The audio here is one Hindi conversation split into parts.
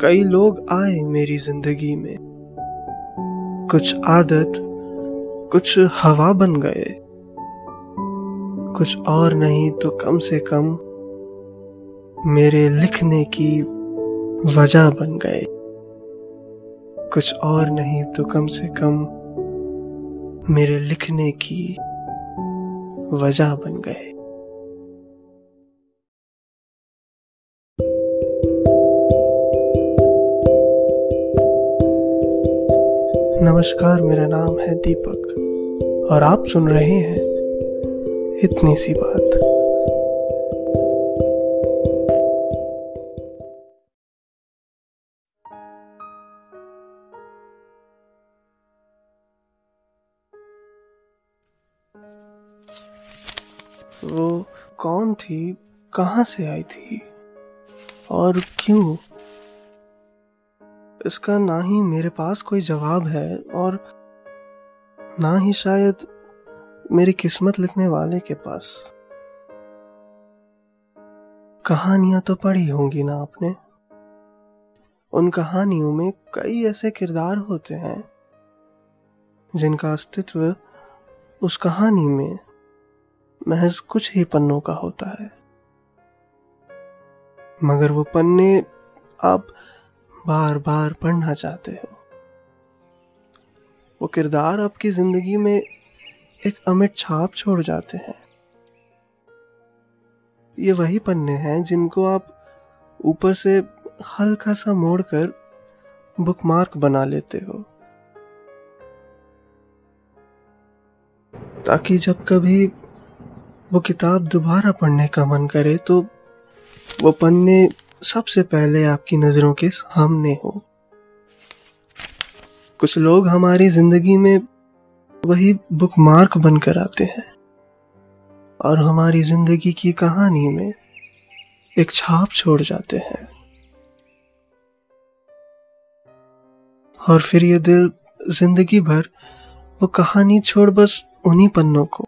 कई लोग आए मेरी ज़िंदगी में। कुछ आदत, कुछ हवा बन गए। कुछ और नहीं तो कम से कम मेरे लिखने की वजह बन गए। कुछ और नहीं तो कम से कम मेरे लिखने की वजह बन गए। नमस्कार, मेरा नाम है दीपक और आप सुन रहे हैं इतनी सी बात। वो कौन थी? कहाँ से आई थी? और क्यों? इसका ना ही मेरे पास कोई जवाब है और ना ही शायद मेरी किस्मत लिखने वाले के पास। कहानियाँ तो पढ़ी होंगी ना आपने? उन कहानियों में कई ऐसे किरदार होते हैं जिनका अस्तित्व उस कहानी में महज कुछ ही पन्नों का होता है। मगर वो पन्ने आप बार बार पढ़ना चाहते हो। वो किरदार आपकी ज़िंदगी में एक अमिट छाप छोड़ जाते हैं। ये वही पन्ने हैं जिनको आप ऊपर से हल्का सा मोड़कर बुकमार्क बना लेते हो। ताकि जब कभी वो किताब दोबारा पढ़ने का मन करे तो वो पन्ने सबसे पहले आपकी नज़रों के सामने हो। कुछ लोग हमारी ज़िंदगी में वही बुकमार्क बनकर आते हैं। और हमारी ज़िंदगी की कहानी में एक छाप छोड़ जाते हैं। और फिर ये दिल ज़िंदगी भर वो कहानी छोड़ बस उन्हीं पन्नों को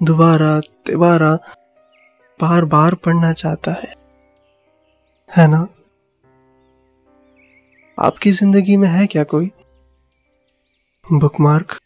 दोबारा तिबारा बार बार पढ़ना चाहता है। है ना? आपकी ज़िंदगी में है क्या कोई? बुकमार्क?